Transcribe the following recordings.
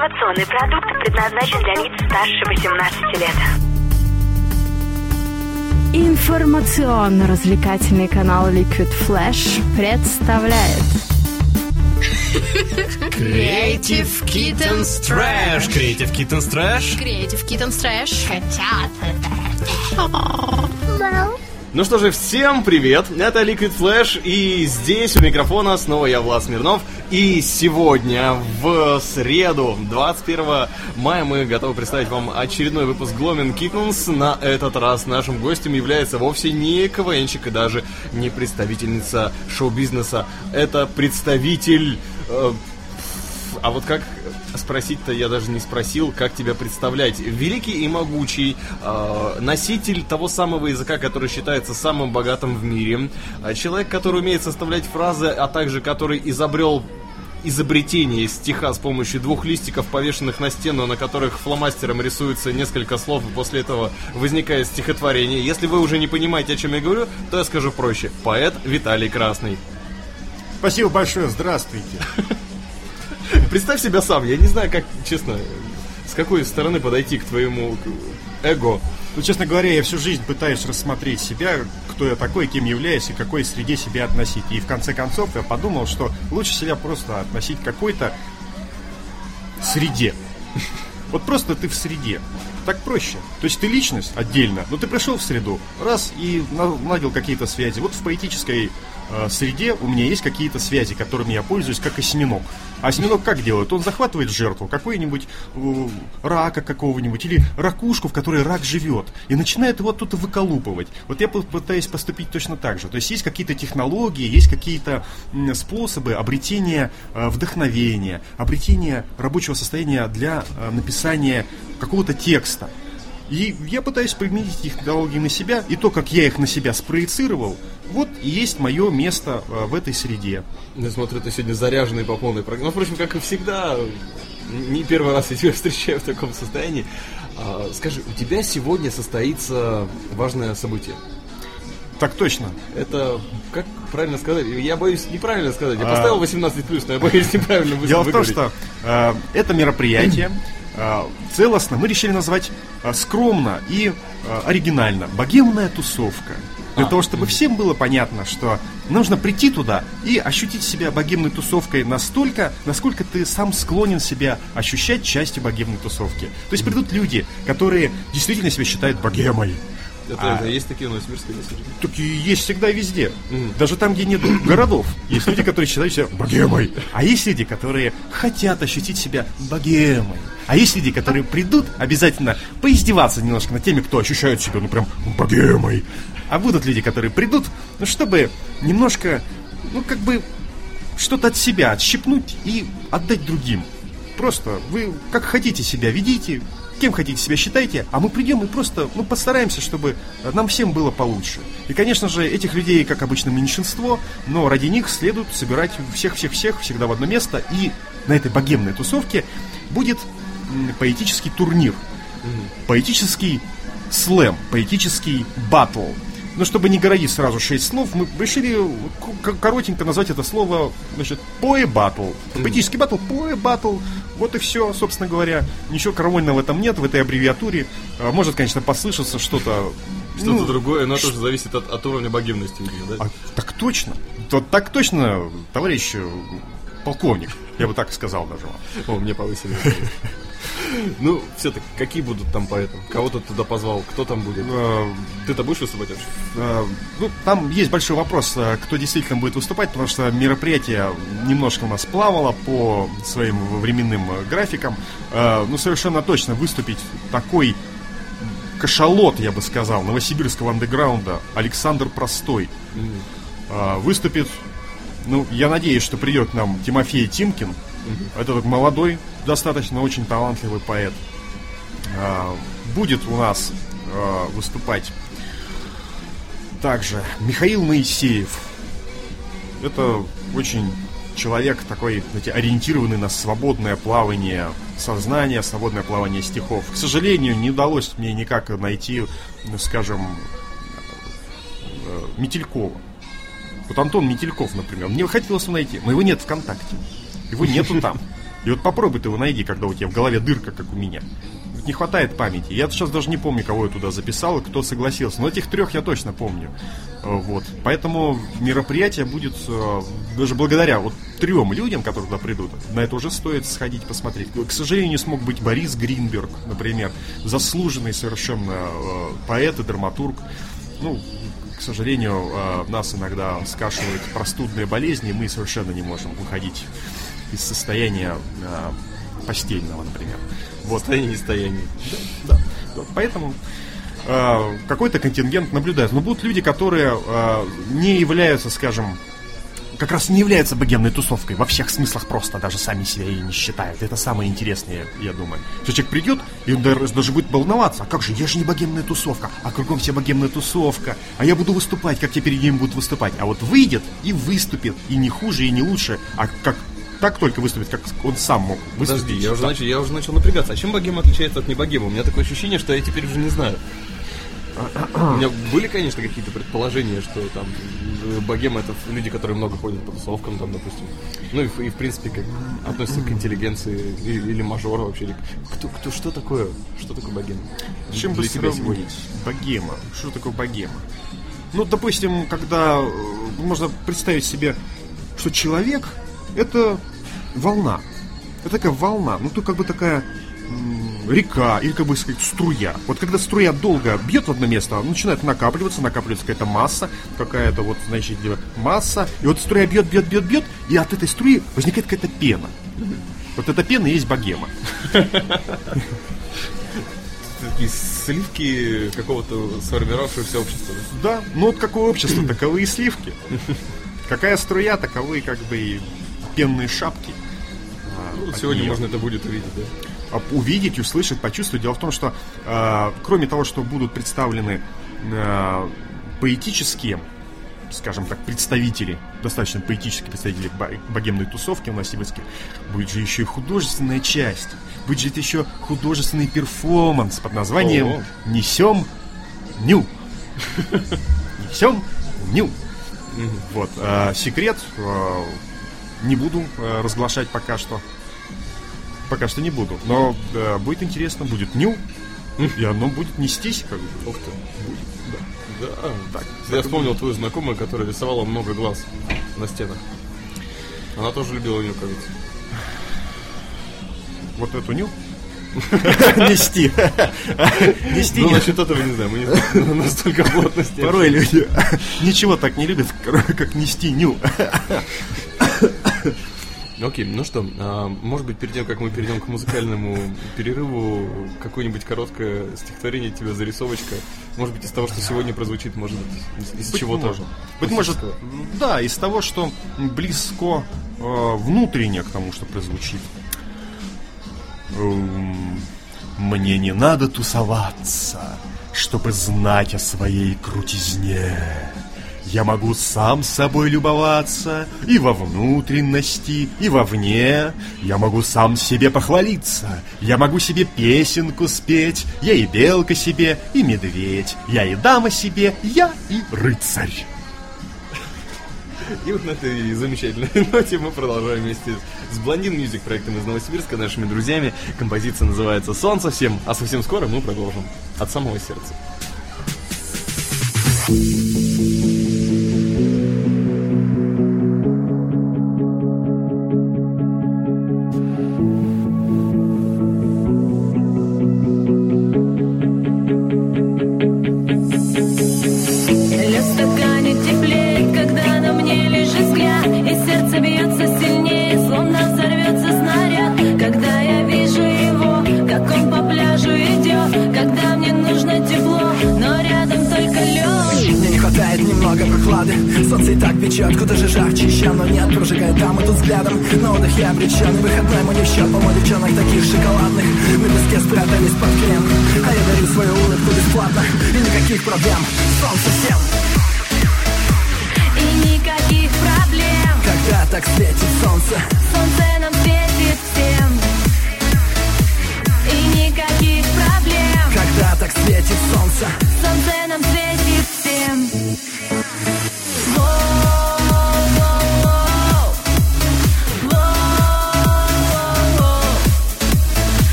Информационный продукт предназначен для лиц старше 18 лет. Информационно-развлекательный канал Liquid Flash представляет Creative Kittens Trash. Creative Kittens Trash. Creative Kittens Trash. Ну что же, всем привет! Это Liquid Flash, и здесь у микрофона снова я, Влад Смирнов. И сегодня, в среду, 21 мая, мы готовы представить вам очередной выпуск Gloaming Kittens. На этот раз нашим гостем является вовсе не КВНщик и даже не представительница шоу-бизнеса. Это представитель... э, а вот как спросить-то я даже не спросил, как тебя представлять. Великий и могучий, э, носитель того самого языка, который считается самым богатым в мире, э, человек, который умеет составлять фразы, а также который изобрел изобретение стиха с помощью двух листиков, повешенных на стену, на которых фломастером рисуется несколько слов, и после этого возникает стихотворение. Если вы уже не понимаете, о чем я говорю, то я скажу проще. Поэт Виталий Красный. Спасибо большое, здравствуйте. Представь себя сам, я не знаю, как, честно, с какой стороны подойти к твоему эго. Ну, честно говоря, я всю жизнь пытаюсь рассмотреть себя, кто я такой, кем являюсь и какой среде себя относить. И в конце концов я подумал, что лучше себя просто относить к какой-то среде. Вот просто ты в среде. Так проще. То есть ты личность отдельно, но ты пришел в среду, раз и наладил какие-то связи. Вот в поэтической среде у меня есть какие-то связи, которыми я пользуюсь, как осьминог. А осьминог как делает? Он захватывает жертву, какой-нибудь э, рака какого-нибудь, или ракушку, в которой рак живет, и начинает его оттуда выколупывать. Вот я пытаюсь поступить точно так же. То есть есть какие-то технологии, есть какие-то способы обретения э, вдохновения, обретения рабочего состояния для э, написания какого-то текста. И я пытаюсь применить эти технологии на себя, и то, как я их на себя спроецировал, вот и есть мое место э, в этой среде. Я смотрю, ты сегодня заряженный по полной программе. Ну, впрочем, как и всегда, не первый раз я тебя встречаю в таком состоянии. А, скажи, у тебя сегодня состоится важное событие. Так точно. Это, как правильно сказать? Я боюсь неправильно сказать. Я А. поставил 18+, но я боюсь неправильно Дело в том, что э, это мероприятие э, целостно мы решили назвать э, скромно и э, оригинально. Богемная тусовка. Для А. того, чтобы всем было понятно, что нужно прийти туда и ощутить себя богемной тусовкой настолько, насколько ты сам склонен себя ощущать частью богемной тусовки. То есть придут люди, которые действительно себя считают богемой. Это, А. есть такие у нас в Новосибирске, есть? Так и есть всегда везде. Мгм. Даже там, где нет городов. Есть люди, которые считают себя богемой. А есть люди, которые хотят ощутить себя богемой. А есть люди, которые придут обязательно поиздеваться немножко над теми, кто ощущает себя, ну, прям богемой. А будут люди, которые придут, ну, чтобы немножко, ну, как бы, что-то от себя отщипнуть и отдать другим. Просто вы как хотите себя ведите, кем хотите себя считайте, а мы придем и просто ну, постараемся, чтобы нам всем было получше. И, конечно же, этих людей, как обычно, меньшинство, но ради них следует собирать всех-всех-всех всегда в одно место. И на этой богемной тусовке будет поэтический турнир, поэтический слэм, поэтический батл. Но чтобы не городить сразу шесть слов, мы решили коротенько назвать это слово, значит, поэ батл. Поэтический батл, поэ батл. Вот и все, собственно говоря. Ничего крамольного в этом нет, в этой аббревиатуре. А, Может, конечно, послышаться что-то... Что-то ну, другое, но тоже зависит от, от уровня богемности, видимо, да? а, так точно. То- так точно, товарищ э, полковник. Я бы так сказал даже. О, мне повысили. Ну, все-таки, какие будут там поэты? Кого ты туда позвал? Кто там будет? Э, Ты-то будешь выступать вообще? Э, Ну, там есть большой вопрос, э, кто действительно будет выступать, потому что мероприятие немножко у нас плавало по своим временным графикам. Ну, совершенно точно выступить такой кашалот, я бы сказал, новосибирского андеграунда Александр Простой. Выступит, ну, я надеюсь, что придет к нам Тимофей Тимкин. Это такой молодой, достаточно очень талантливый поэт. Э, Будет у нас э, выступать также Михаил Моисеев. Это очень человек такой, знаете, ориентированный на свободное плавание сознания, свободное плавание стихов. К сожалению, не удалось мне никак найти, ну, скажем, э, Метелькова. Вот Антон Метельков, например, мне хотелось найти, но его нет ВКонтакте. Его нету там. И вот попробуй ты его найди, когда у тебя в голове дырка, как у меня. Не хватает памяти. Я сейчас даже не помню, кого я туда записал и кто согласился. Но этих трех я точно помню. Э, Вот. Поэтому мероприятие будет э, даже благодаря вот трем людям, которые туда придут. На это уже стоит сходить посмотреть. К сожалению, не смог быть Борис Гринберг, например. Заслуженный совершенно э, поэт и драматург. Ну, к сожалению, нас иногда скашивают простудные болезни, и мы совершенно не можем выходить из состояния э, постельного, например. Вот. Состояние стояние. Да. Вот поэтому э, какой-то контингент наблюдает. Но будут люди, которые э, не являются, скажем, как раз не являются богемной тусовкой во всех смыслах просто, даже сами себя и не считают. Это самое интересное, я думаю. Что человек придет, и он даже, будет волноваться. А как же, я же не богемная тусовка, а кругом вся богемная тусовка. А я буду выступать, как те перед ним будут выступать. А вот выйдет и выступит, и не хуже, и не лучше, а как так только выступит, как он сам мог выступить. Подожди, я уже, начал, я уже начал напрягаться. А чем богема отличается от небогема? У меня такое ощущение, что я теперь уже не знаю. У меня были, конечно, какие-то предположения, что там э, богема это люди, которые много ходят по тусовкам, там, допустим. Ну и, в- и в принципе, как относятся к интеллигенции и- или, мажору вообще. или Кто, кто, что такое? Что такое богема? Чем бы сравнить? Богема. Что такое богема? Ну, допустим, когда э, можно представить себе, что человек это волна. Это такая волна. Ну, то как бы такая река или, как бы сказать, струя. Вот когда струя долго бьет в одно место, начинает накапливаться, накапливается какая-то масса, какая-то вот, значит, масса. И вот струя бьет, бьет, бьет, бьет, и от этой струи возникает какая-то пена. Вот эта пена и есть богема. Такие сливки какого-то сформировавшегося общества. да? Ну вот какое общество, таковы и сливки. Какая струя, таковы как бы и пенные шапки. Ну, сегодня неё. можно это будет увидеть, да? А увидеть, услышать, почувствовать. Дело в том, что э, кроме того, что будут представлены э, поэтические, скажем так, представители, достаточно поэтические представители бо- богемной тусовки у нас сибирских, будет же еще и художественная часть. Будет же еще художественный перформанс под названием Ого. «Несем ню». «Несем ню». Вот. секрет не буду э, разглашать пока что. Пока что не буду. Но э, будет интересно, будет ню. И оно будет нестись, как бы. Ух ты. Да. Так. Я вспомнил твою знакомую, которая рисовала много глаз на стенах. Она тоже любила ее, кажется. Вот эту ню. Нести. Нести. Ну, насчет этого не знаю, мы не знаем настолько плотности. Порой люди ничего так не любят, как нести ню. Окей, ну что, а, может быть, перед тем, как мы перейдем к музыкальному перерыву, какое-нибудь короткое стихотворение тебе, зарисовочка, может быть, из того, что сегодня прозвучит, может быть, из, чего-то. может. Быть может, да, из того, что близко э, внутренне к тому, что прозвучит. Эм, Мне не надо тусоваться, чтобы знать о своей крутизне. Я могу сам собой любоваться и во внутренности, и вовне. Я могу сам себе похвалиться. Я могу себе песенку спеть. Я и белка себе, и медведь. Я и дама себе, я и рыцарь. И вот на этой замечательной ноте мы продолжаем вместе с Блондин Music проектом из Новосибирска, нашими друзьями. Композиция называется «Солнце всем», а совсем скоро мы продолжим от самого сердца. Лед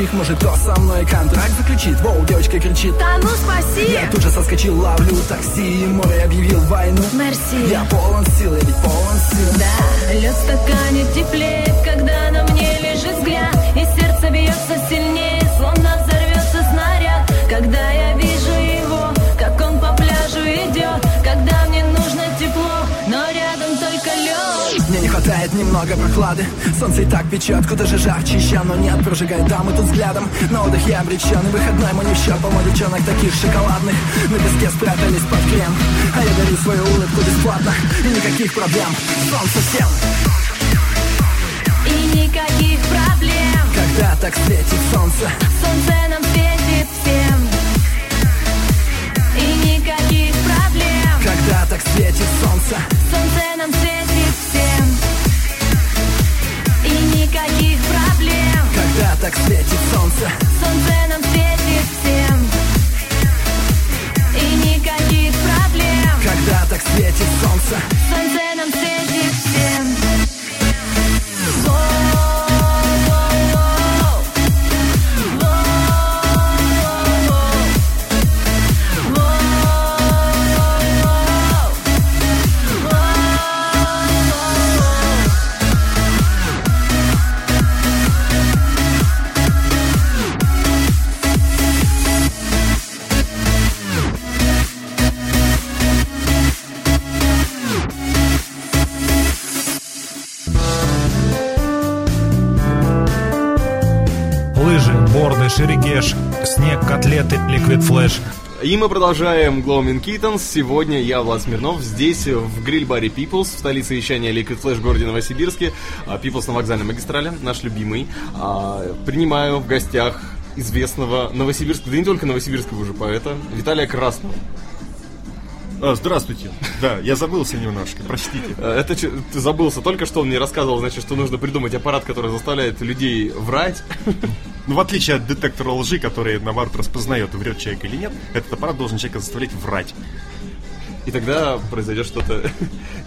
плохих Может кто со мной контракт заключит? Воу, девочка кричит. Да ну спаси! Я тут же соскочил, ловлю такси И море объявил войну. Мерси! Я полон сил, я ведь полон сил. Да, лед в стакане теплеет, когда на мне лежит взгляд. И сердце бьется сильнее, словно взорвется снаряд. Когда я вижу его, как он по пляжу идет. Когда мне нужно тепло, но рядом только лед. Мне не хватает немного прохлады Солнце и так печет, куда же жарче. Еще Но нет, прожигает дамы тут взглядом На отдых я обречен, и выходной мой не в счет Полно девчонок таких шоколадных. На песке спрятались под крем А я дарю свою улыбку бесплатно. И никаких проблем, солнце всем. И никаких проблем. Когда так светит солнце? Солнце нам светит всем. И никаких проблем. Когда так светит солнце? Солнце И мы продолжаем Glowing Kittens. Сегодня я, Влад Смирнов, здесь, в гриль-баре Peoples, в столице вещания Liquid Flash в городе Новосибирске. А, Peoples на вокзальной магистрали, наш любимый. А, Принимаю в гостях известного новосибирского, да не только новосибирского уже поэта, Виталия Красного. А, здравствуйте. Да, я забылся немножко, простите. Это ты забылся только что, он мне рассказывал, значит, что нужно придумать аппарат, который заставляет людей врать. Ну, в отличие от детектора лжи, который, наоборот, распознает, врет человек или нет, этот аппарат должен человека заставлять врать. И тогда произойдет что-то.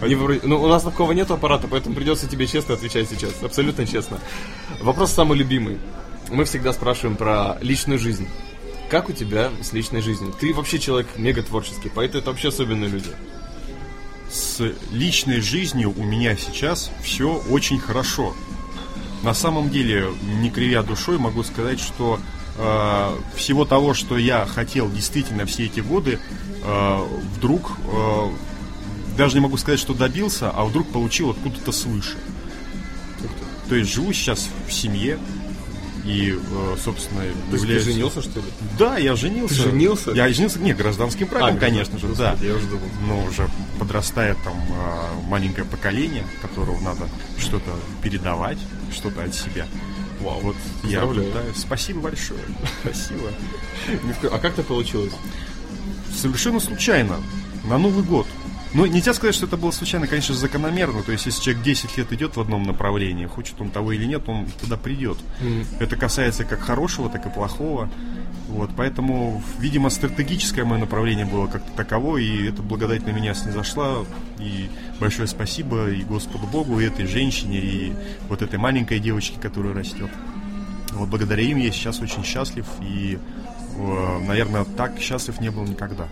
Ну, у нас такого нет аппарата, поэтому придется тебе честно отвечать сейчас. Абсолютно честно. Вопрос самый любимый. Мы всегда спрашиваем про личную жизнь. Как у тебя с личной жизнью? Ты вообще человек мега творческий, поэты это вообще особенные люди. С личной жизнью у меня сейчас все очень хорошо. На самом деле, не кривя душой, могу сказать, что э, всего того, что я хотел действительно все эти годы, э, вдруг, э, даже не могу сказать, что добился, а вдруг получил откуда-то свыше. То есть живу сейчас в семье и, э, собственно, Ты, являюсь- женился, что ли? Да, я женился. Ты женился? Я женился, не, гражданским браком, А, конечно же, да. Я уже думал. Но уже подрастает там а, маленькое поколение, которому надо что-то передавать, что-то от себя. Вау, Вот я пытаюсь. Спасибо большое. Спасибо. А как это получилось? Совершенно случайно. На Новый год. Ну, нельзя сказать, что это было случайно, конечно, закономерно. То есть, если человек 10 лет идет в одном направлении, хочет он того или нет, он туда придет. Это касается как хорошего, так и плохого. Вот, поэтому, видимо, стратегическое мое направление было как-то таково, и эта благодать на меня снизошла. И большое спасибо и Господу Богу, и этой женщине, и вот этой маленькой девочке, которая растет. Вот благодаря им я сейчас очень счастлив, и, э, наверное, так счастлив не был никогда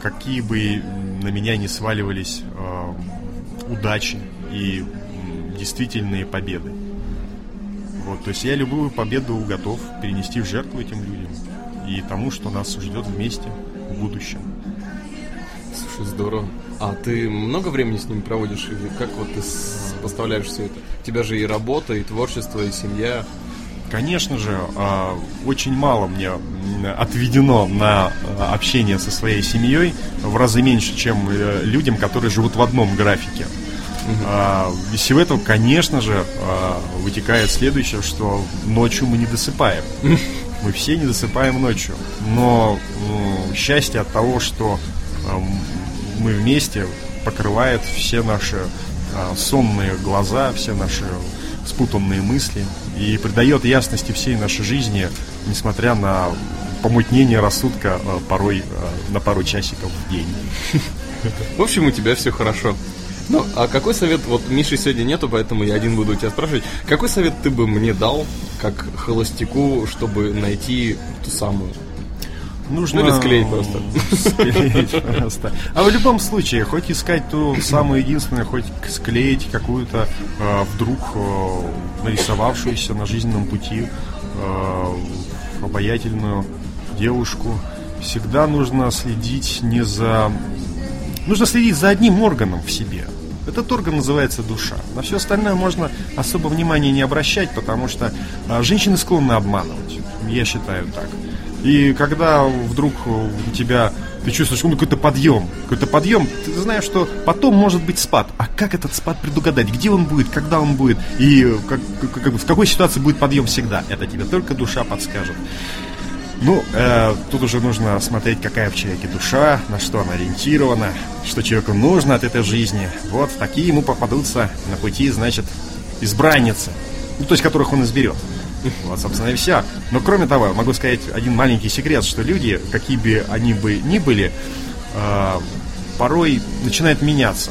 какие бы на меня не сваливались э, удачи и действительные победы. Вот, то есть я любую победу готов перенести в жертву этим людям и тому, что нас ждет вместе в будущем. Слушай, здорово. А ты много времени с ними проводишь? Или как вот ты поставляешь все это? У тебя же и работа, и творчество, и семья. Конечно же, а, очень мало мне отведено на а, общение со своей семьей, в разы меньше, чем э, людям, которые живут в одном графике. А, Из всего этого, конечно же, вытекает следующее, что ночью мы не досыпаем. Мы все не досыпаем ночью. Но м, счастье от того, что мы вместе, покрывает все наши сонные глаза, все наши спутанные мысли и придает ясности всей нашей жизни, несмотря на помутнение рассудка а, порой а, на пару часиков в день. В общем, у тебя все хорошо. Ну, а какой совет, вот Миши сегодня нету, поэтому я один буду у тебя спрашивать. Какой совет ты бы мне дал, как холостяку, чтобы найти ту самую? Нужно... Ну, или склеить просто. Склеить просто. А в любом случае, хоть искать ту самую единственную, хоть склеить какую-то э, вдруг э, нарисовавшуюся на жизненном пути э, обаятельную девушку, всегда нужно следить не за... Нужно следить за одним органом в себе. Этот орган называется душа. На все остальное можно особо внимания не обращать, потому что а, женщины склонны обманывать. Я считаю так. И когда вдруг у тебя ты чувствуешь ну, какой-то подъем, какой-то подъем, ты знаешь, что потом может быть спад. А как этот спад предугадать? Где он будет, когда он будет и как, как, как в какой ситуации будет подъем всегда? Это тебе только душа подскажет. Ну, э, тут уже нужно смотреть, какая в человеке душа, на что она ориентирована, что человеку нужно от этой жизни. Вот такие ему попадутся на пути, значит, избранницы, ну, то есть которых он изберет. Вот, собственно, и все. Но кроме того, могу сказать один маленький секрет, что люди, какие бы они бы ни были, э, порой начинают меняться.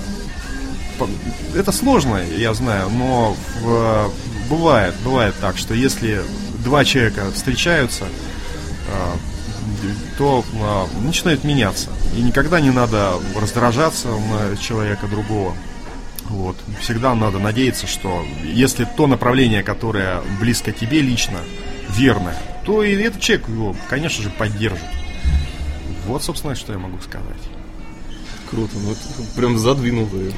Это сложно, я знаю, но бывает, бывает так, что если два человека встречаются, а, то а, начинают меняться. И никогда не надо раздражаться на человека другого. Вот. Всегда надо надеяться, что если то направление, которое близко тебе лично, верное, то и этот человек его, конечно же, поддержит. Вот, собственно, что я могу сказать. Круто, ну это прям задвинул ты.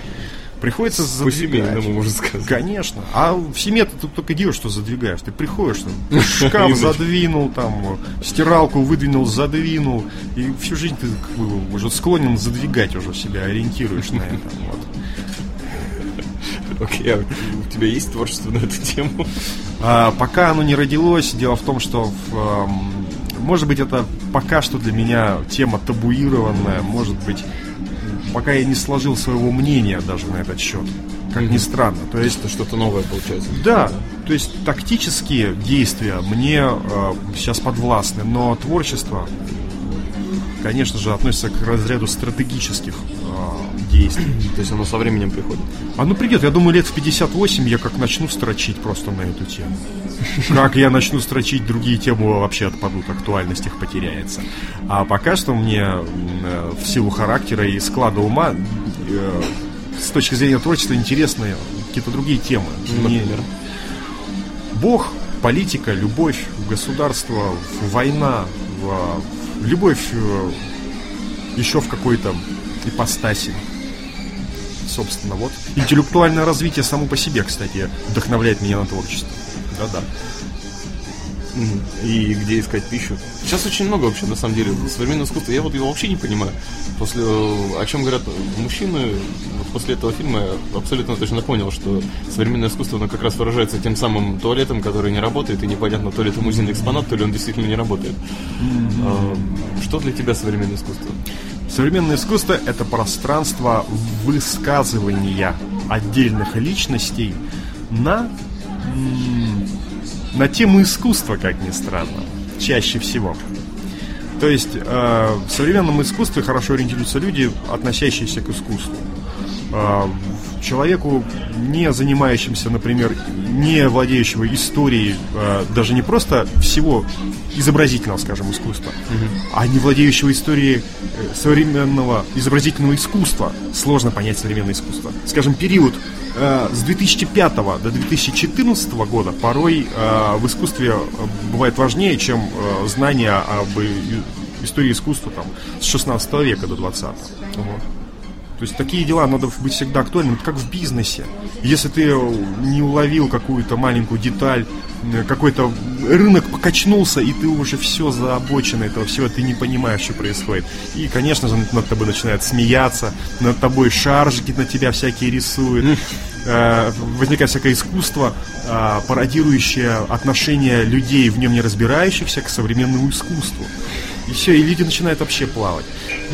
Приходится задвигать. По-семейному, можно сказать. Конечно. А в семье ты тут только делаешь, что задвигаешь. Ты приходишь, там, шкаф задвинул, там, стиралку выдвинул, задвинул. И всю жизнь ты уже склонен задвигать уже себя, ориентируешь на это. Вот. Окей, а у тебя есть творчество на эту тему? А, пока оно не родилось, дело в том, что в, эм, может быть это пока что для меня тема табуированная, может быть пока я не сложил своего мнения даже на этот счет. Как ни странно. То есть Это что-то новое получается. Да, то есть тактические действия мне э, сейчас подвластны, но творчество, конечно же, относится к разряду стратегических э, действий. То есть оно со временем приходит. Оно придет, я думаю, лет в 58 я как начну строчить просто на эту тему. Как я начну строчить, другие темы вообще отпадут, актуальность их потеряется. А пока что мне э, в силу характера и склада ума э, с точки зрения творчества интересны какие-то другие темы. Например? Бог, политика, любовь, государство, война, в- любовь э, еще в какой-то ипостаси. Собственно, вот. Интеллектуальное развитие само по себе, кстати, вдохновляет меня на творчество. Да-да. И где искать пищу. Сейчас очень много вообще, на самом деле, современного искусства. Я вот его вообще не понимаю. После, э, о чем говорят мужчины, вот после этого фильма я абсолютно точно понял, что современное искусство, оно как раз выражается тем самым туалетом, который не работает, и непонятно, то ли это музейный экспонат, то ли он действительно не работает. А, Что для тебя современное искусство? Современное искусство – это пространство высказывания отдельных личностей на, на тему искусства, как ни странно, чаще всего. То есть э, в современном искусстве хорошо ориентируются люди, относящиеся к искусству. Э, человеку, не занимающимся, например, не владеющего историей, э, даже не просто всего изобразительного, скажем, искусства, а не владеющего историей э, современного изобразительного искусства, сложно понять современное искусство. Скажем, период э, с 2005 до 2014 года порой э, в искусстве бывает важнее, чем знания об истории искусства там, с 16 века до 20 Вот. То есть такие дела надо быть всегда актуальными, это как в бизнесе. Если ты не уловил какую-то маленькую деталь, э, какой-то рынок покачнулся, и ты уже все заобочено этого всего, ты не понимаешь, что происходит. И, конечно же, над тобой начинают смеяться, над тобой шаржики на тебя всякие рисуют. Э, Возникает всякое искусство, э, пародирующее отношение людей, в нем не разбирающихся, к современному искусству. И все, и люди начинают вообще плавать.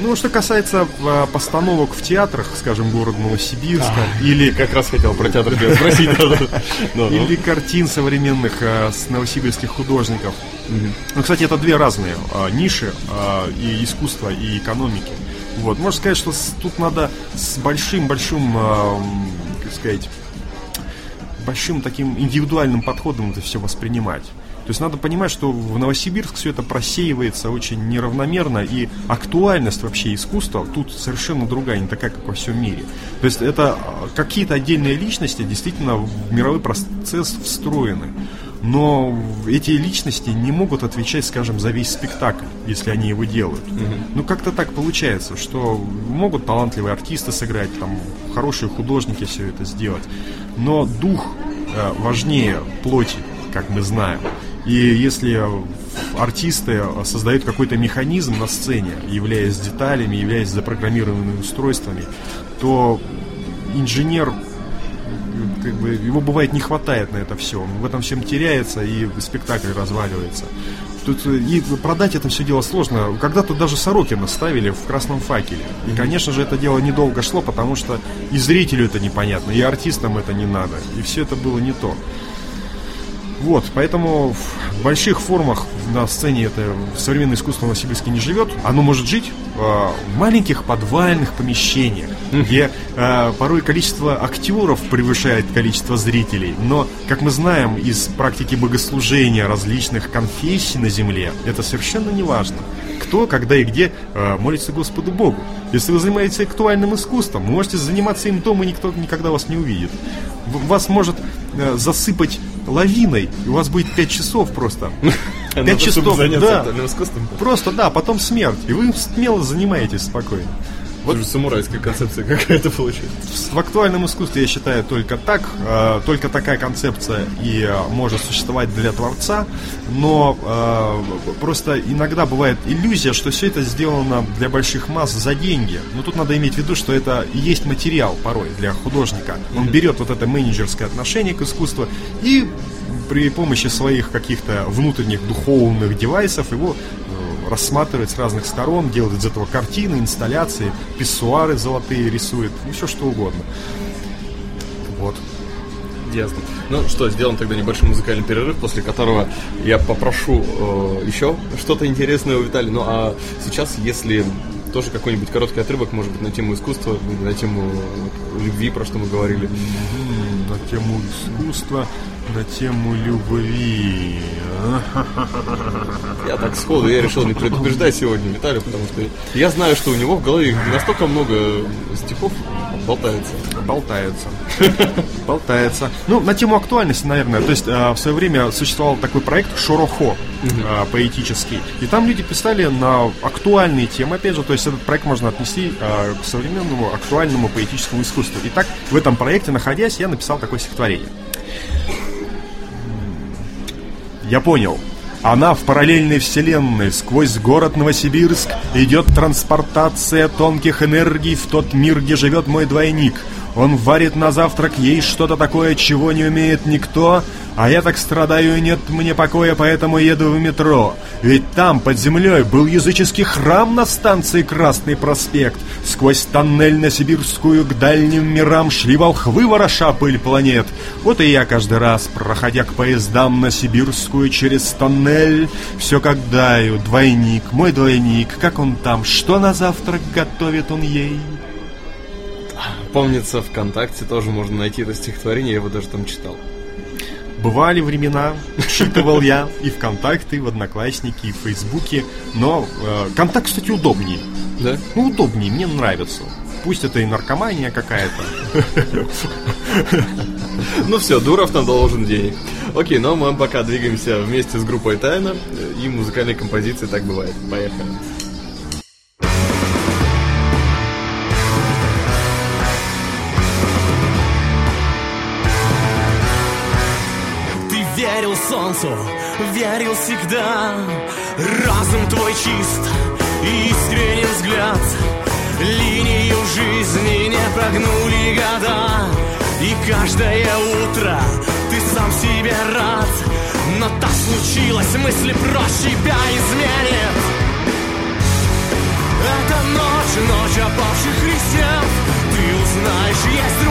Ну, что касается э, постановок в театрах, скажем, города Новосибирска, или, Как раз хотел про театр спросить. Ну, ну. или картин современных э, с новосибирских художников. Ну, кстати, это две разные э, ниши и искусства, и экономики. Вот, можно сказать, что тут надо с большим-большим, а, как сказать, большим таким индивидуальным подходом это все воспринимать. То есть надо понимать, что в Новосибирск все это просеивается очень неравномерно, и актуальность вообще искусства тут совершенно другая, не такая, как во всем мире. То есть это а, какие-то отдельные личности действительно в мировой процесс встроены. Но эти личности не могут отвечать, скажем, за весь спектакль, если они его делают. Ну, как-то так получается, что могут талантливые артисты сыграть, там, хорошие художники все это сделать. Но дух э, важнее плоти, как мы знаем. И если артисты создают какой-то механизм на сцене, являясь деталями, являясь запрограммированными устройствами, то инженер как бы его бывает не хватает на это все. Он в этом всем теряется и спектакль разваливается. Тут и продать это все дело сложно. Когда-то даже Сорокина ставили в красном факеле. И, конечно же, это дело недолго шло, потому что и зрителю это непонятно, и артистам это не надо. И все это было не то. Вот, поэтому в больших формах на сцене это современное искусство в Новосибирске не живет. Оно может жить э, в маленьких подвальных помещениях, где э, порой количество актеров превышает количество зрителей. Но, как мы знаем из практики богослужения различных конфессий на земле, это совершенно не важно. Кто, когда и где э, молится Господу Богу. Если вы занимаетесь актуальным искусством, можете заниматься им дома, и никто никогда вас не увидит. Вас может э, засыпать лавиной, и у вас будет 5 часов просто. Надо, Пять чтобы часов, заняться да. Просто, да, потом смерть. И вы смело занимаетесь спокойно. Вот самурайская концепция какая-то получается. В актуальном искусстве, я считаю, только так, э, только такая концепция и э, может существовать для творца, но э, просто иногда бывает иллюзия, что все это сделано для больших масс за деньги. Но тут надо иметь в виду, что это и есть материал порой для художника. Он берет вот это менеджерское отношение к искусству и при помощи своих каких-то внутренних духовных девайсов его э, рассматривает с разных сторон, делает из этого картины, инсталляции, писсуары золотые рисует, ну, все что угодно. Вот. Ясно. Ну что, сделаем тогда небольшой музыкальный перерыв, после которого я попрошу э, еще что-то интересное у Виталия. Ну а сейчас, если тоже какой-нибудь короткий отрывок, может быть, на тему искусства, на тему любви, про что мы говорили. На тему искусства, на тему любви. Я так сходу, я решил не предупреждать сегодня Виталию, потому что я знаю, что у него в голове настолько много стихов болтается. Болтается. Болтается. Ну, на тему актуальности, наверное. То есть э, в свое время существовал такой проект Шорохо э, поэтический. И там люди писали на актуальные темы, опять же. То есть этот проект можно отнести э, к современному актуальному поэтическому искусству. И так в этом проекте, находясь, я написал такое стихотворение. Я понял. Она в параллельной вселенной, сквозь город Новосибирск идет транспортация тонких энергий в тот мир, где живет мой двойник. Он варит на завтрак ей что-то такое, чего не умеет никто, а я так страдаю и нет мне покоя, поэтому еду в метро. Ведь там, под землей, был языческий храм на станции Красный проспект. Сквозь тоннель на Сибирскую к дальним мирам шли волхвы вороша пыль планет. Вот и я каждый раз, проходя к поездам на Сибирскую через тоннель, все как даю, двойник, мой двойник, как он там, что на завтрак готовит он ей? Помнится, ВКонтакте тоже можно найти это стихотворение, я его даже там читал. Бывали времена, читывал я и ВКонтакте, и в Одноклассники, и в Фейсбуке, но э, Контакт, кстати, удобнее. Да? Ну, удобнее, мне нравится. Пусть это и наркомания какая-то. Ну все, Дуров нам должен денег. Окей, но мы пока двигаемся вместе с группой Тайна и музыкальной композиции так бывает. Поехали. Солнцу, верил всегда. Разум твой чист и искренен взгляд. Линию жизни не прогнули года. И каждое утро ты сам себе рад. Но так случилось, мысли прочь тебя изменит Это ночь, ночь опавших листьев Ты узнаешь, есть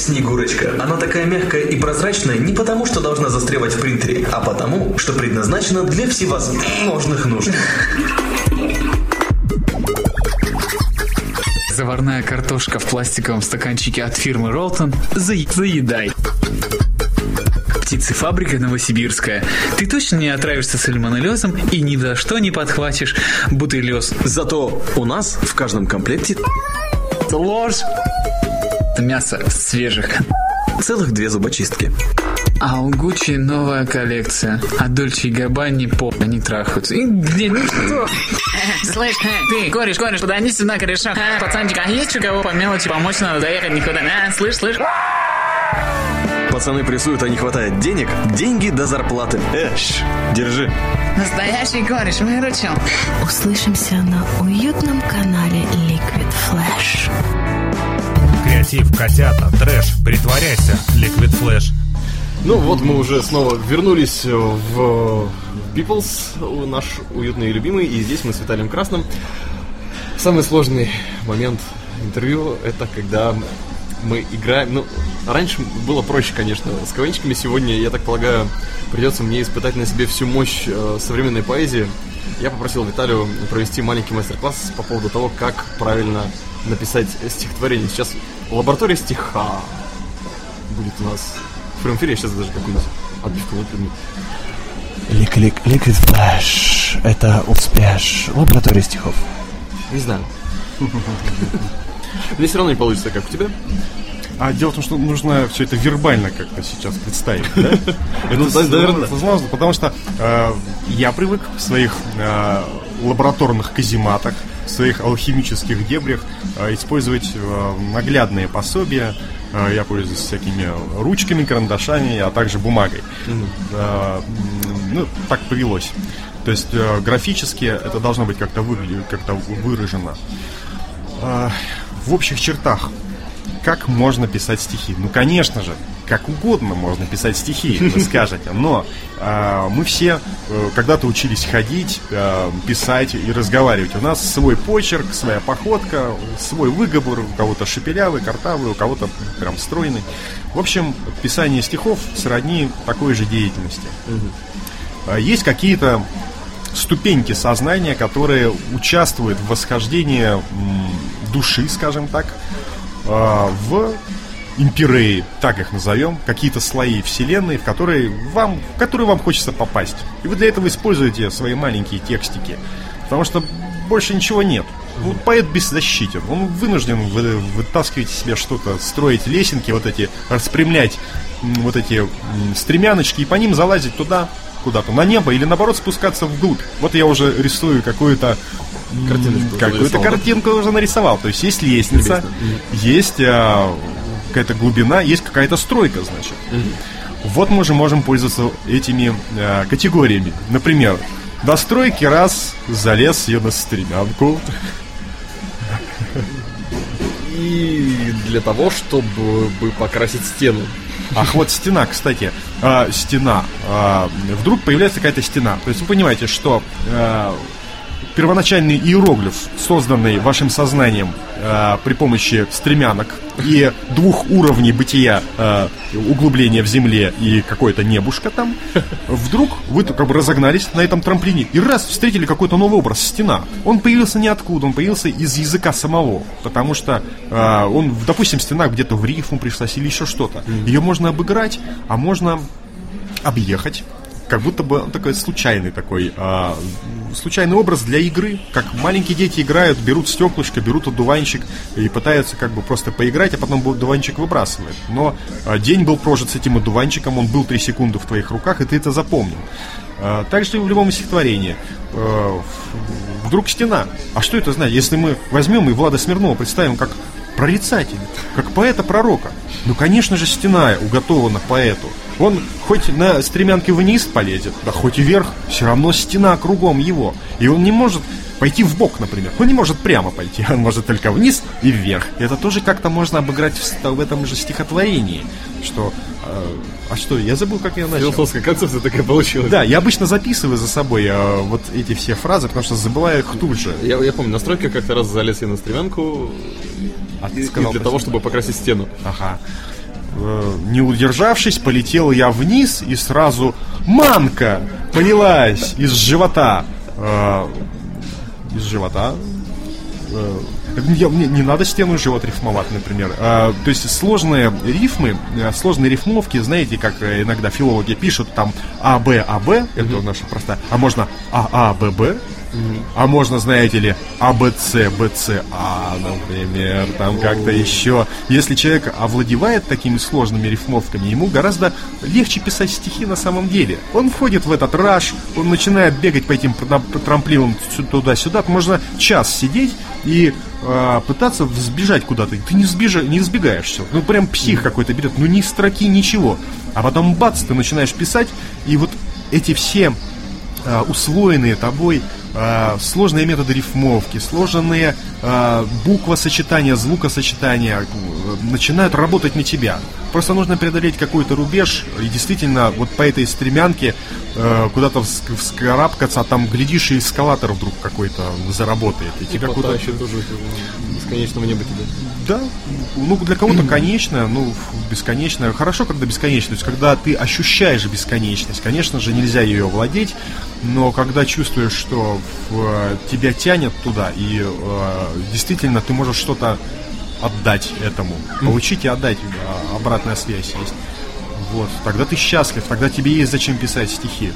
Снегурочка. Она такая мягкая и прозрачная не потому, что должна застревать в принтере, а потому, что предназначена для всевозможных нужд. Заварная картошка в пластиковом стаканчике от фирмы Ролтон. Заедай. Птицефабрика Новосибирская. Ты точно не отравишься сальмонеллезом и ни за что не подхватишь бутылез. Зато у нас в каждом комплекте Ложь. Мясо свежих. целых две зубочистки. А у Гуччи новая коллекция. А Дольче и Габбани по они трахаются. И где, ну что? Слышь, ты, кореш, кореш, подойди сюда, корешок. А, Пацанчик, а есть у кого по мелочи помочь надо доехать никуда? А, слышь, слышь? Пацаны прессуют, а не хватает денег. Деньги до зарплаты. Эш, держи. Настоящий кореш, выручил. Услышимся на уютном канале Liquid Flash. Креатив, котята, трэш, притворяйся, Liquid Flash. Ну вот мы уже снова вернулись в People's, наш уютный и любимый, и здесь мы с Виталием Красным. Самый сложный момент интервью это когда мы играем. Ну, раньше было проще, конечно, с КВНчиками. Сегодня, я так полагаю, придется мне испытать на себе всю мощь э, современной поэзии. Я попросил Виталию провести маленький мастер-класс по поводу того, как правильно написать стихотворение. Сейчас лаборатория стиха будет у нас в прямом эфире. Я сейчас даже какую-нибудь отбивку выпрямлю. Liquid Flash. Это успеш. Лаборатория стихов. Не знаю. Мне все равно не получится, как у тебя. А дело в том, что нужно все это вербально как-то сейчас представить, да? Ну, Это наверное, сложно, потому что э, я привык в своих э, лабораторных казематах, в своих алхимических дебрях э, использовать наглядные пособия. Я пользуюсь всякими ручками, карандашами, а также бумагой. Ну, так повелось. То есть графически это должно быть как-то выглядеть, как-то выражено. В общих чертах, как можно писать стихи? Ну, конечно же, как угодно можно писать стихи, вы скажете. Но а, мы все э, когда-то учились ходить, э, писать и разговаривать. У нас свой почерк, своя походка, свой выговор. У кого-то шепелявый, картавый, у кого-то прям стройный. В общем, писание стихов сродни такой же деятельности. А, Есть какие-то ступеньки сознания, которые участвуют в восхождении души, скажем так, в империи, так их назовем, какие-то слои вселенной, в которые вам, в которые вам хочется попасть. И вы для этого используете свои маленькие текстики, потому что больше ничего нет. Ну, поэт беззащитен. Он вынужден вы- вытаскивать из себя что-то, строить лесенки, вот эти, распрямлять вот эти стремяночки и по ним залазить туда, куда-то, на небо, или наоборот спускаться вглубь. Вот я уже рисую какую-то Картиночку какую-то картинку уже нарисовал. То есть есть лестница, есть а, какая-то глубина, есть какая-то стройка, значит. Вот мы же можем пользоваться этими а, категориями. Например, до стройки раз залез я на стремянку. И для того, чтобы бы покрасить стену. Ах, вот стена, кстати, А, стена. А, вдруг появляется какая-то стена. То есть вы понимаете, что а, первоначальный иероглиф, созданный вашим сознанием а, при помощи стремянок и двух уровней бытия а, углубления в земле и какое-то небушка там, вдруг вы как бы разогнались на этом трамплине и раз встретили какой-то новый образ стена. Он появился ниоткуда, он появился из языка самого, потому что а, он, допустим, стена где-то в рифму пришлась или еще что-то. Ее можно обыграть, а можно объехать. Как будто бы он такой случайный такой, а, случайный образ для игры. Как маленькие дети играют, берут стеклышко, берут одуванчик и пытаются как бы просто поиграть, а потом одуванчик выбрасывают. Но а, день был прожит с этим одуванчиком, он был 3 секунды в твоих руках, и ты это запомнил. А, Так же и в любом стихотворении. А, вдруг стена. А что это значит? Если мы возьмем и Влада Смирнова представим как прорицателя, как поэта-пророка, ну, конечно же, стена уготована поэту. Он хоть на стремянке вниз полезет, да хоть и вверх, все равно стена кругом его. И он не может пойти в бок, например. Он не может прямо пойти, он может только вниз и вверх. И это тоже как-то можно обыграть в, в этом же стихотворении. Что, э, а что, я забыл, как я начал. Философская концепция такая получилась. Да, я обычно записываю за собой э, вот эти все фразы, потому что забываю их тут же. Я, я помню, настройка как-то раз залез я на стремянку А ты и- и сказал для того, чтобы покрасить стену. Ага. Э, Не удержавшись, полетел я вниз и сразу манка полилась из живота. Э, Из живота. Э, я- Мне не надо стену живот рифмовать, например. А, То есть сложные рифмы, сложные рифмовки, знаете, как иногда филологи пишут, там А, Б, А, Б, это наша простая, а можно А, А, Б, Б, а можно, знаете ли, А, Б, С, Б, С, А, например, там как-то еще. Если человек овладевает такими сложными рифмовками, ему гораздо легче писать стихи на самом деле. Он входит в этот раж, он начинает бегать по этим трамплинам сю- туда-сюда. Можно час сидеть и а, пытаться взбежать куда-то. Ты не, сбежа, не сбегаешься. Ну, прям псих какой-то берет. Ну, ни строки, ничего. А потом бац, ты начинаешь писать, и вот эти все а, усвоенные тобой а, сложные методы рифмовки, сложные а, буквосочетания, звукосочетания э, начинают работать на тебя. Просто нужно преодолеть какой-то рубеж и действительно вот по этой стремянке э, куда-то вск- вскарабкаться, а там глядишь и эскалатор вдруг какой-то заработает. И тебя Теплота куда-то тоже бесконечного неба тебе. да, ну для кого-то конечно, ну бесконечно. Хорошо, когда бесконечно, то есть когда ты ощущаешь бесконечность. Конечно же, нельзя ее владеть, но когда чувствуешь, что в- тебя тянет туда, и э, действительно ты можешь что-то отдать этому, получить и отдать, а, обратная связь есть. Вот, тогда ты счастлив, тогда тебе есть зачем писать стихи.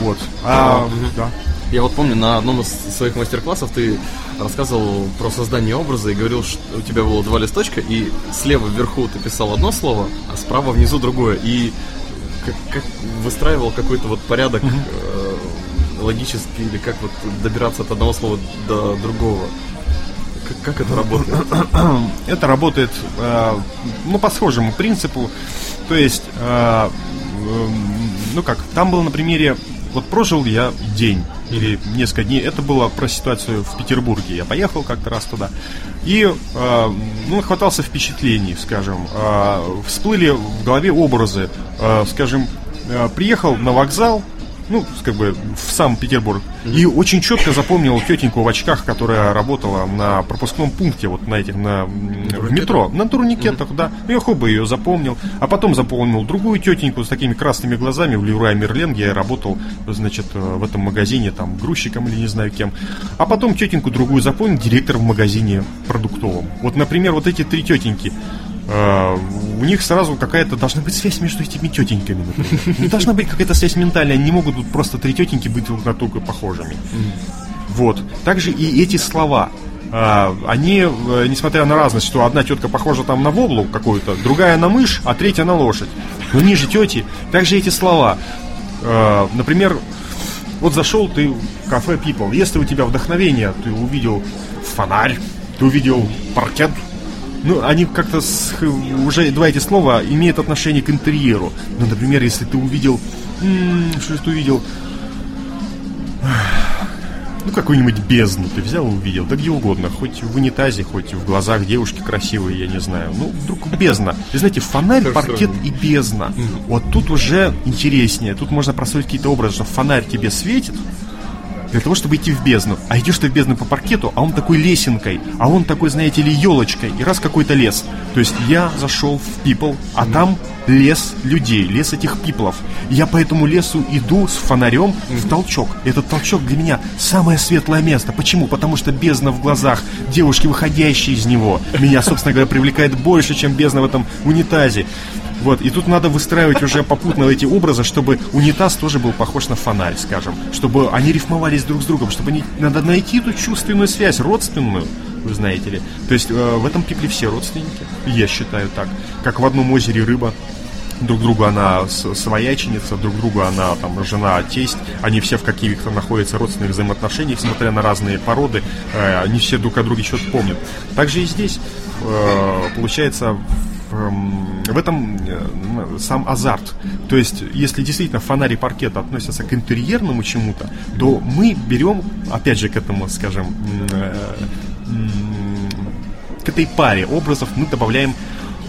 Вот. А, да. Я вот помню, на одном из своих мастер-классов ты рассказывал про создание образа и говорил, что у тебя было два листочка, и слева вверху ты писал одно слово, а справа внизу другое. И как, как выстраивал какой-то вот порядок э, логический, или как вот добираться от одного слова до другого. Как, как это работает? Это работает э, ну, по схожему принципу. То есть, э, эм, ну как, там было на примере, вот прожил я день или несколько дней. Это было про ситуацию в Петербурге. Я поехал как-то раз туда. И э, ну, хватался впечатлений, скажем. Э, всплыли в голове образы. Э, скажем, э, приехал на вокзал, ну, как бы в сам Петербург. И очень четко запомнил тетеньку в очках, которая работала на пропускном пункте, вот на этих, на, в метро, на турникетах, да. Ну, я хоба ее запомнил. А потом запомнил другую тетеньку с такими красными глазами в Леруа Мерлен, где я работал, значит, э, в этом магазине, там, грузчиком или не знаю кем. А потом тетеньку другую запомнил, директор в магазине продуктовом. Вот, например, вот эти три тетеньки. Э, у них сразу какая-то должна быть связь между этими тетеньками, например. Не должна быть какая-то связь ментальная, они не могут тут просто три тетеньки быть друг на друга похожими. Вот. Также и эти слова. А, они, э, несмотря на разность, что одна тетка похожа там на воблу какую-то, другая на мышь, а третья на лошадь. Но они же тети. Также эти слова. А, Например, вот зашел ты в кафе People. Если у тебя вдохновение, ты увидел фонарь, ты увидел паркет. Ну, они как-то с- уже два эти слова имеют отношение к интерьеру. Ну, например, если ты увидел... м, Что ты увидел? Ну, какую-нибудь бездну ты взял и увидел, да где угодно, хоть в унитазе, хоть в глазах девушки красивые, я не знаю. Ну, вдруг бездна. И знаете, фонарь, паркет и бездна. Вот тут уже интереснее. Тут можно простроить какие-то образы, что фонарь тебе светит, для того, чтобы идти в бездну. А идешь ты в бездну по паркету, а он такой лесенкой, а он такой, знаете ли, елочкой, и раз какой-то лес. То есть я зашел в people, а там лес людей, лес этих пиплов. Я по этому лесу иду с фонарем в толчок. Этот толчок для меня самое светлое место. Почему? Потому что бездна в глазах девушки, выходящей из него, меня, собственно говоря, привлекает больше, чем бездна в этом унитазе. Вот, и тут надо выстраивать уже попутно эти образы, чтобы унитаз тоже был похож на фонарь, скажем. Чтобы они рифмовались друг с другом, чтобы они, надо найти эту чувственную связь, родственную, вы знаете ли. То есть э, в этом пипле все родственники, я считаю так. Как в одном озере рыба, друг другу она свояченица, друг другу она там жена, тесть, они все в каких-то находятся родственных взаимоотношениях, несмотря на разные породы, э, они все друг о друге что-то помнят. Также и здесь э, получается в, эм, в этом э, сам азарт. То есть, если действительно фонарь и паркет относятся к интерьерному чему-то, то мы берем, опять же, к этому, скажем, э, к этой паре образов мы добавляем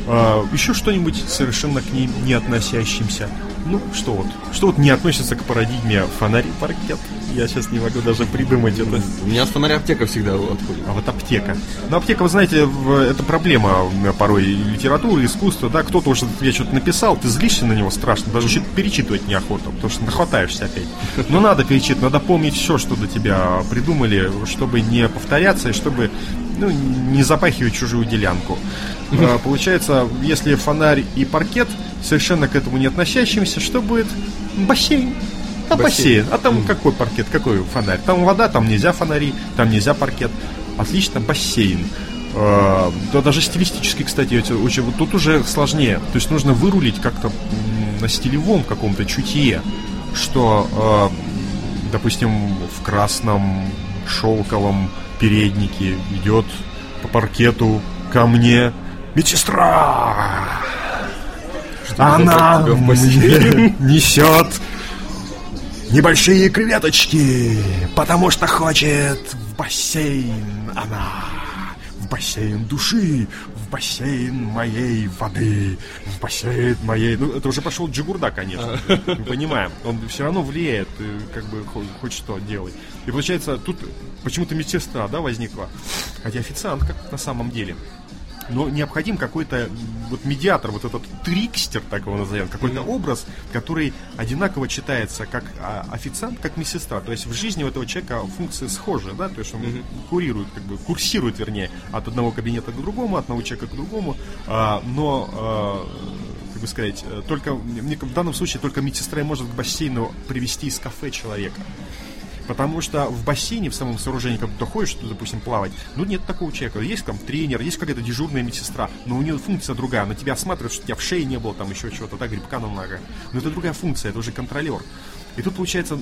э, еще что-нибудь совершенно к ней не относящимся. Ну, что вот, что вот не относится к парадигме фонарь и паркет. Я сейчас не могу даже придумать это. У меня с фонаря аптека всегда отходит. А вот аптека. Ну, аптека, вы знаете, это проблема порой литературы, искусства, да, кто-то уже тебе что-то написал, ты злишься на него страшно, даже что-то перечитывать неохота, потому что нахватаешься опять. Но надо перечитывать, надо помнить все, что до тебя придумали, чтобы не повторяться и чтобы ну, не запахивать чужую делянку. А, Получается, если фонарь и паркет совершенно к этому не относящимся, что будет? Бассейн. А бассейн. А там какой паркет, какой фонарь? Там вода, там нельзя фонари, там нельзя паркет. Отлично, бассейн. Э, Да даже стилистически, кстати, очень, вот тут уже сложнее. То есть нужно вырулить как-то на стилевом каком-то чутье, что, э, допустим, в красном шелковом переднике идет по паркету ко мне медсестра. Она мне несет небольшие креветочки, потому что хочет в бассейн она, в бассейн души, бассейн моей воды, в бассейн моей... Ну, это уже пошел Джигурда, конечно, мы понимаем. Он все равно влияет, э, как бы, хо- хоть что делай. И получается, тут почему-то медсестра, да, возникла, хотя официантка на самом деле. Но необходим какой-то вот медиатор, вот этот трикстер, так его назовем, какой-то образ, который одинаково читается как а, официант, как медсестра. То есть в жизни у этого человека функции схожи, да, то есть он курирует, как бы курсирует, вернее, от одного кабинета к другому, от одного человека к другому, а, но а, как бы сказать, только в данном случае только медсестра может к бассейну привести из кафе человека. Потому что в бассейне, в самом сооружении, когда ты ходишь, туда, допустим, плавать, ну нет такого человека. Есть там тренер, есть какая-то дежурная медсестра, но у нее функция другая. Она тебя осматривает, что у тебя в шее не было там еще чего-то, да, грибка на ногах. Но это другая функция, это уже контролер. И тут получается,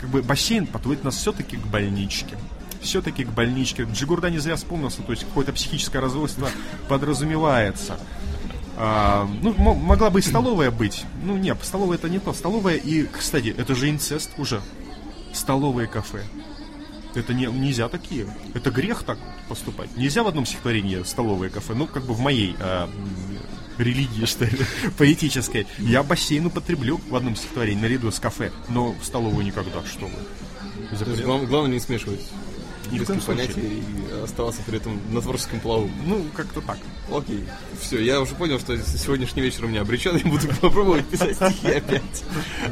как бы бассейн подводит нас все-таки к больничке. Все-таки к больничке. Джигурда не зря вспомнился, то есть какое-то психическое расстройство подразумевается. А, ну, мо- могла бы и столовая быть. Ну, нет, столовая это не то. Столовая и, кстати, это же инцест уже. Столовые кафе. Это не, нельзя такие. Это грех так поступать. Нельзя в одном стихотворении столовые кафе. Ну, как бы в моей м, религии, что ли, поэтической. Я бассейн употреблю в одном стихотворении наряду с кафе, но в столовую никогда, что вы. Главное не смешивать Ни в коем понятий и оставаться при этом на творческом плаву. Ну, как-то так. Окей, все, я уже понял, что сегодняшний вечер у меня обречен, я буду попробовать писать стихи опять.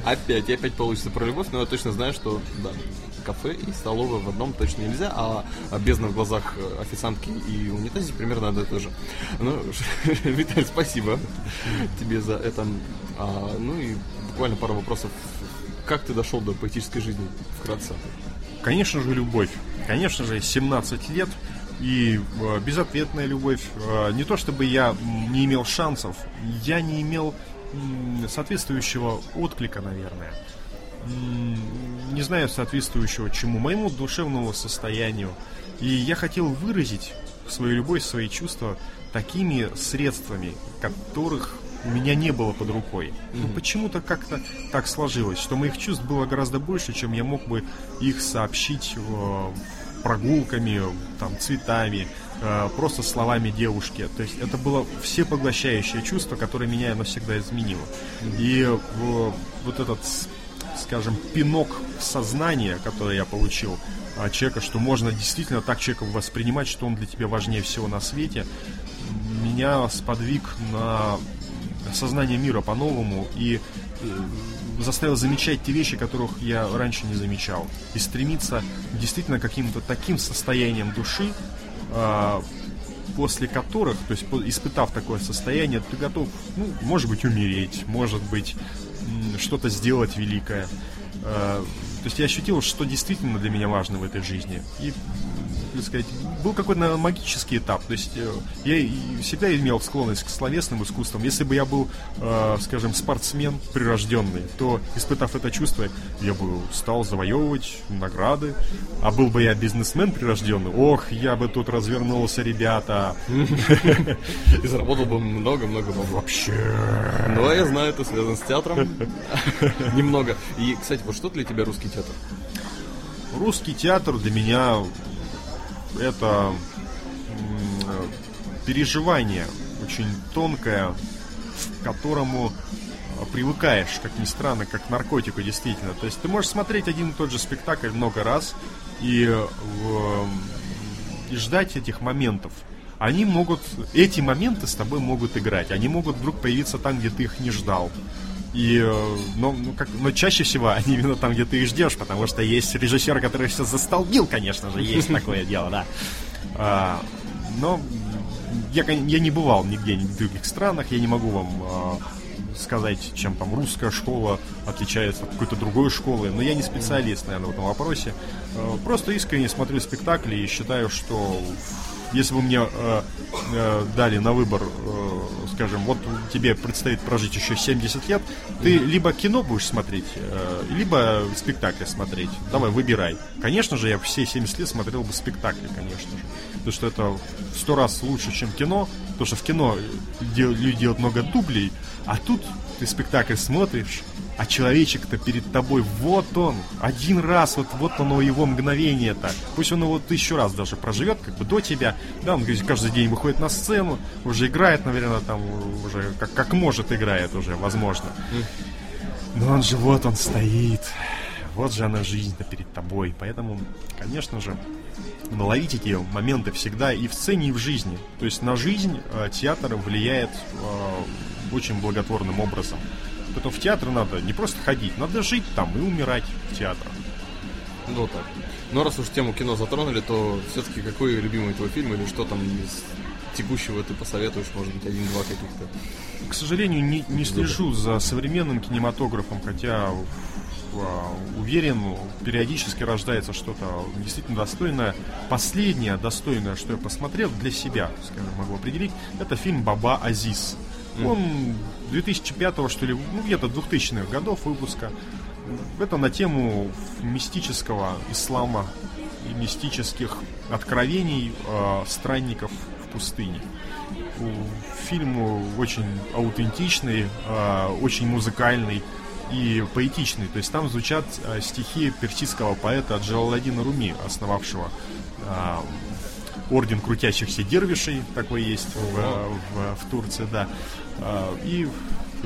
Опять, и опять получится про любовь, но я точно знаю, что да, кафе и столовая в одном точно нельзя, а, а бездна в глазах э, официантки и унитазе примерно одно и то же. Ну, Виталий, спасибо тебе за это. А, ну и буквально пару вопросов. Как ты дошел до поэтической жизни вкратце? Конечно же, любовь. Конечно же, 17 лет и э, безответная любовь. Э, не то чтобы я не имел шансов, я не имел м, соответствующего отклика, наверное. Не знаю соответствующего чему, моему душевному состоянию. И я хотел выразить свою любовь, свои чувства такими средствами, которых у меня не было под рукой. Ну, почему-то как-то так сложилось, что моих чувств было гораздо больше, чем я мог бы их сообщить э, прогулками, там, цветами, э, просто словами девушки. То есть это было всепоглощающее чувство, которое меня навсегда изменило. И э, вот этот, скажем, пинок в сознание, который я получил от человека, что можно действительно так человека воспринимать, что он для тебя важнее всего на свете, меня сподвиг на сознание мира по-новому и э, заставил замечать те вещи, которых я раньше не замечал. И стремиться действительно каким-то таким состоянием души, а, после которых, то есть испытав такое состояние, ты готов, ну, может быть, умереть, может быть, что-то сделать великое. А, То есть я ощутил, что действительно для меня важно в этой жизни. И так сказать, был какой-то наверное, магический этап. То есть э, я всегда имел склонность к словесным искусствам. Если бы я был, э, скажем, спортсмен прирожденный, то, испытав это чувство, я бы стал завоевывать награды. А был бы я бизнесмен прирожденный, ох, я бы тут развернулся, ребята. И заработал бы много-много бабла. Вообще. Ну, а я знаю, это связано с театром. Немного. И, кстати, вот что для тебя русский театр? Русский театр для меня это м, переживание очень тонкое, к которому э, привыкаешь, как ни странно, как к наркотику действительно. То есть ты можешь смотреть один и тот же спектакль много раз и, э, и ждать этих моментов. Они могут, эти моменты с тобой могут играть, они могут вдруг появиться там, где ты их не ждал. И, э, но, ну, как, но чаще всего они именно там, где ты их ждешь, потому что есть режиссер, который все застолбил, конечно же, есть такое дело, да. А, но я, я не бывал нигде, ни в других странах, я не могу вам а, сказать, чем там русская школа отличается от какой-то другой школы, но я не специалист, наверное, в этом вопросе. Э, Просто искренне смотрю спектакли и считаю, что если бы мне э, э, дали на выбор, э, скажем, вот тебе предстоит прожить еще 70 лет, ты либо кино будешь смотреть, э, либо спектакли смотреть. Давай, выбирай. Конечно же, я все 70 лет смотрел бы спектакли, конечно же. Потому что это в сто раз лучше, чем кино. Потому что в кино люди делают много дублей, а тут ты спектакль смотришь, а человечек-то перед тобой, вот он, один раз, вот, вот оно его мгновение-то. Пусть он его тысячу раз даже проживет, как бы до тебя. Да, он каждый день выходит на сцену, уже играет, наверное, там уже как, как может играет уже, возможно. Но он же вот он стоит. Вот же она жизнь-то перед тобой. Поэтому, конечно же, наловить эти моменты всегда и в сцене, и в жизни. То есть на жизнь э, театр влияет э, очень благотворным образом. Поэтому в театр надо не просто ходить, надо жить там и умирать в театрах. Ну так. Но раз уж тему кино затронули, то все-таки какой любимый твой фильм или что там из текущего ты посоветуешь, может быть, один-два каких-то? К сожалению, не, не слежу за современным кинематографом, хотя а, уверен, периодически рождается что-то действительно достойное. Последнее достойное, что я посмотрел для себя, скажем, могу определить, это фильм «Баба Азиз». Он 2005 что ли, ну где-то 2000-х годов выпуска. Это на тему мистического ислама и мистических откровений э, странников в пустыне. Фильм очень аутентичный, э, очень музыкальный и поэтичный. То есть там звучат э, стихи персидского поэта Джалаладдина Руми, основавшего э, орден крутящихся дервишей, такой есть в, в- в Турции, да. А, И,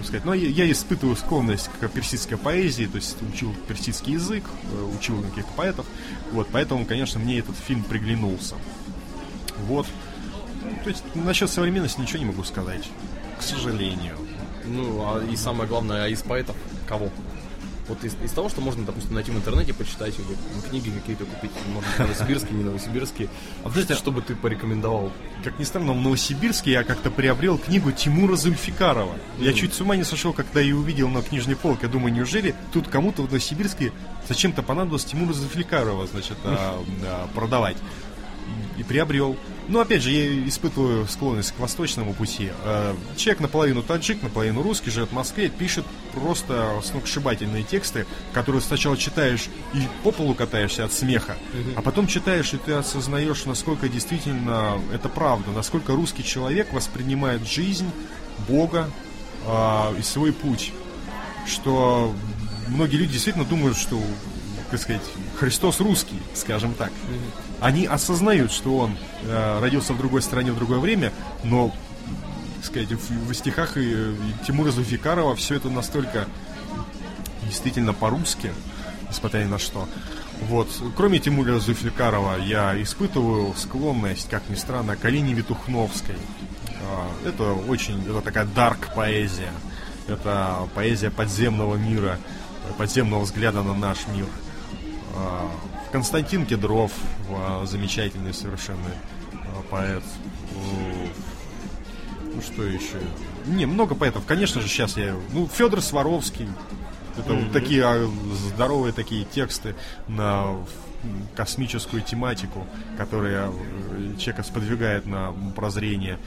сказать, но я, я испытываю склонность к персидской поэзии, то есть учил персидский язык, э, учил каких-то поэтов, вот, поэтому, конечно, мне этот фильм приглянулся. Вот. То есть насчет современности ничего не могу сказать, к сожалению. Ну, а и самое главное, а из поэтов кого? Вот из, из того, что можно, допустим, найти в интернете, почитать, или ну, книги какие-то купить, может, быть, новосибирские, не новосибирские. А знаете, что бы ты порекомендовал? Как ни странно, в Новосибирске я как-то приобрел книгу Тимура Зульфикарова. Я чуть с ума не сошел, когда ее увидел на книжной полке. Я думаю, неужели тут кому-то в Новосибирске зачем-то понадобилось Тимура Зульфикарова, значит, а, да, продавать. И приобрел. Ну, опять же, я испытываю склонность к восточному пути. Э, Человек наполовину таджик, наполовину русский, живет в Москве, пишет просто сногсшибательные тексты, которые сначала читаешь и по полу катаешься от смеха, а потом читаешь, и ты осознаешь, насколько действительно это правда, насколько русский человек воспринимает жизнь, Бога а, и свой путь. Что многие люди действительно думают, что, так сказать, Христос русский, скажем так. Они осознают, что он э, родился в другой стране в другое время, но, так сказать, в, в стихах и, и Тимура Зульфикарова все это настолько действительно по-русски, несмотря ни на что. Вот. Кроме Тимура Зульфикарова, я испытываю склонность, как ни странно, к Алине Витухновской. А, Это очень, это такая дарк поэзия. Это поэзия подземного мира, подземного взгляда на наш мир. А, Константин Кедров, а, замечательный совершенно а, поэт. Ну что еще? Не, много поэтов. Конечно же, сейчас я... Ну, Федор Сваровский. Это вот такие здоровые такие тексты на космическую тематику, которая э, человека сподвигает на прозрение.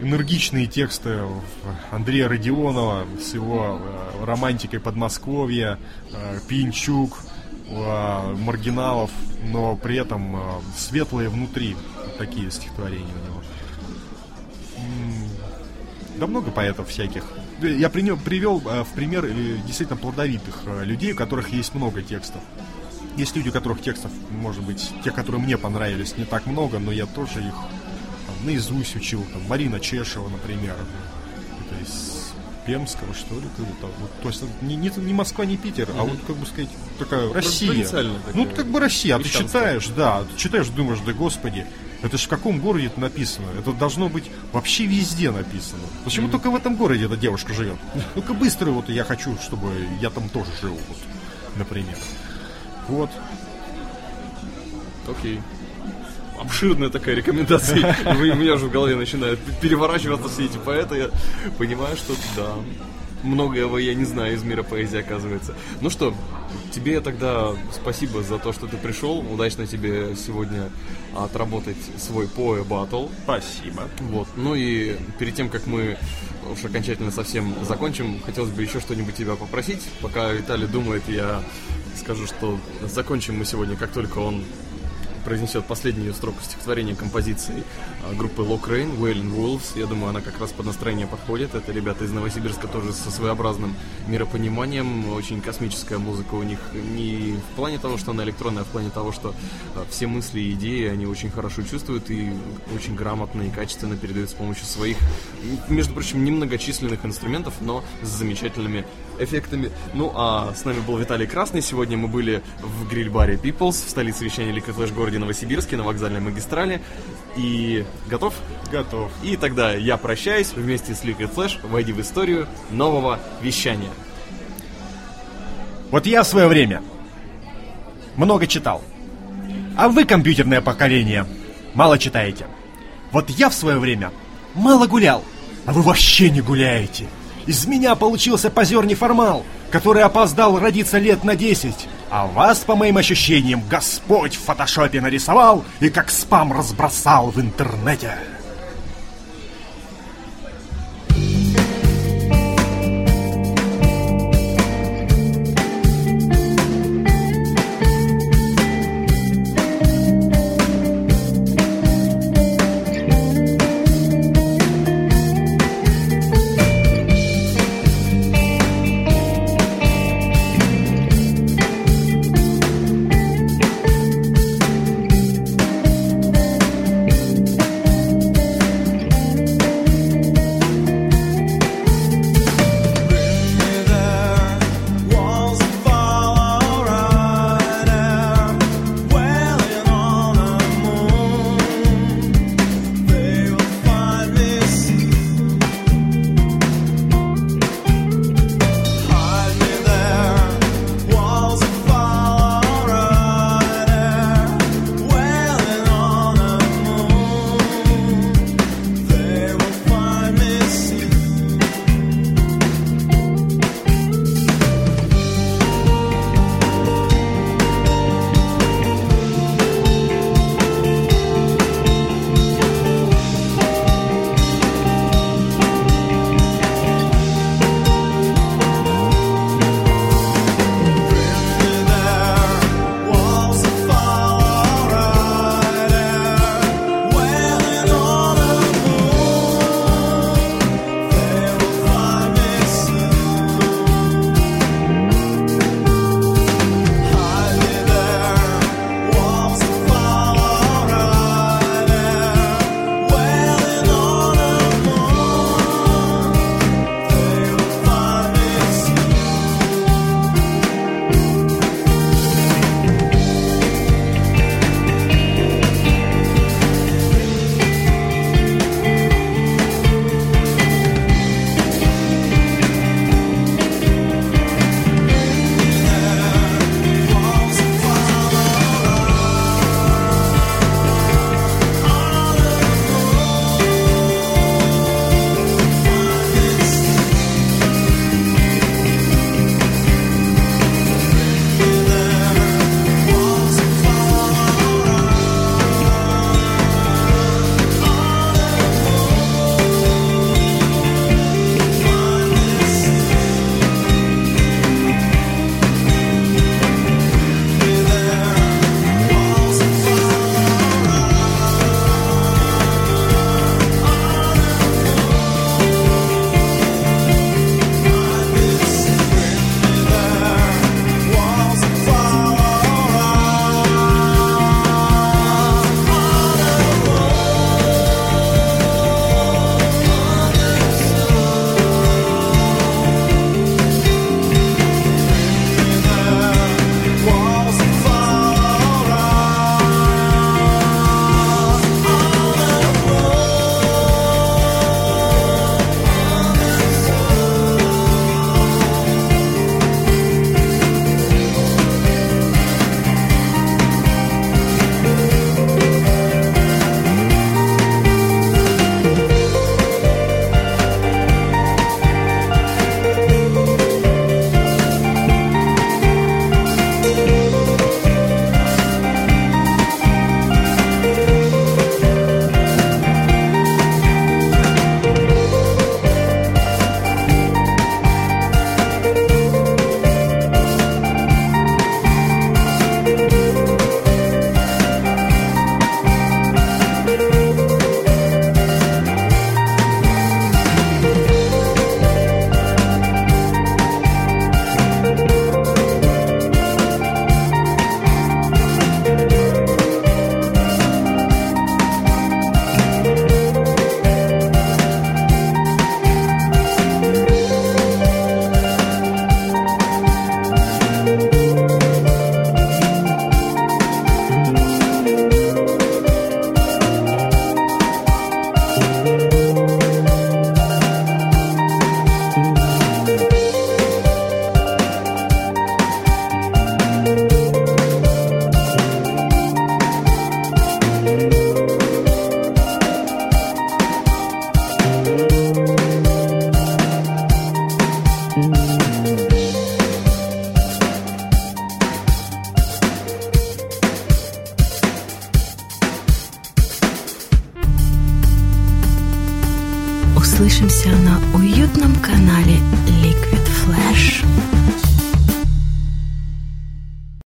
Энергичные тексты Андрея Родионова с его э, романтикой Подмосковья, э, Пинчук, э, Маргиналов, но при этом светлые внутри такие стихотворения у него. Да много поэтов всяких. Я привел в пример действительно плодовитых людей, у которых есть много текстов. Есть люди, у которых текстов, может быть, те, которые мне понравились, не так много, но я тоже их наизусть учил. Там, Марина Чешева, например. Это из Пермского, что ли, как-то. Вот, то есть не, не, не Москва, не Питер, а Мгм. вот, как бы сказать, такая Россия. Провинциальная такая. Ну, как бы Россия. А ты читаешь, да, ты читаешь, думаешь, да господи, это ж в каком городе это написано? Это должно быть вообще везде написано. Почему Мгм. только в этом городе эта девушка живет? Ну-ка быстро вот я хочу, чтобы я там тоже жил, вот, например. Вот. Окей. Обширная такая рекомендация. Вы- У меня уже в голове начинают переворачиваться все эти поэты. Я понимаю, что да, многого я не знаю из мира поэзии, оказывается. Ну что, тебе тогда спасибо за то, что ты пришел. Удачно тебе сегодня отработать свой поэ батл. Спасибо. Вот. Ну и перед тем, как мы уж окончательно совсем закончим, хотелось бы еще что-нибудь тебя попросить. Пока Виталий думает, я скажу, что закончим мы сегодня, как только он произнесет последнюю строку стихотворения композиции группы Lock Rain, Wailing Wolves. Я думаю, она как раз под настроение подходит. Это ребята из Новосибирска тоже со своеобразным миропониманием. Очень космическая музыка у них не в плане того, что она электронная, а в плане того, что а, все мысли и идеи они очень хорошо чувствуют и очень грамотно и качественно передают с помощью своих, между прочим, немногочисленных инструментов, но с замечательными эффектами. Ну, а с нами был Виталий Красный. Сегодня мы были в гриль-баре Peoples в столице вещания Flash городе Новосибирске на вокзальной магистрали. И готов? Готов. И тогда я прощаюсь вместе с Liquid Flash. Войди в историю нового вещания. Вот я в свое время много читал. А вы, компьютерное поколение, мало читаете. Вот я в свое время мало гулял, а вы вообще не гуляете. Из меня получился позер неформал, который опоздал родиться лет на 10. А вас, по моим ощущениям, Господь в фотошопе нарисовал и как спам разбросал в интернете.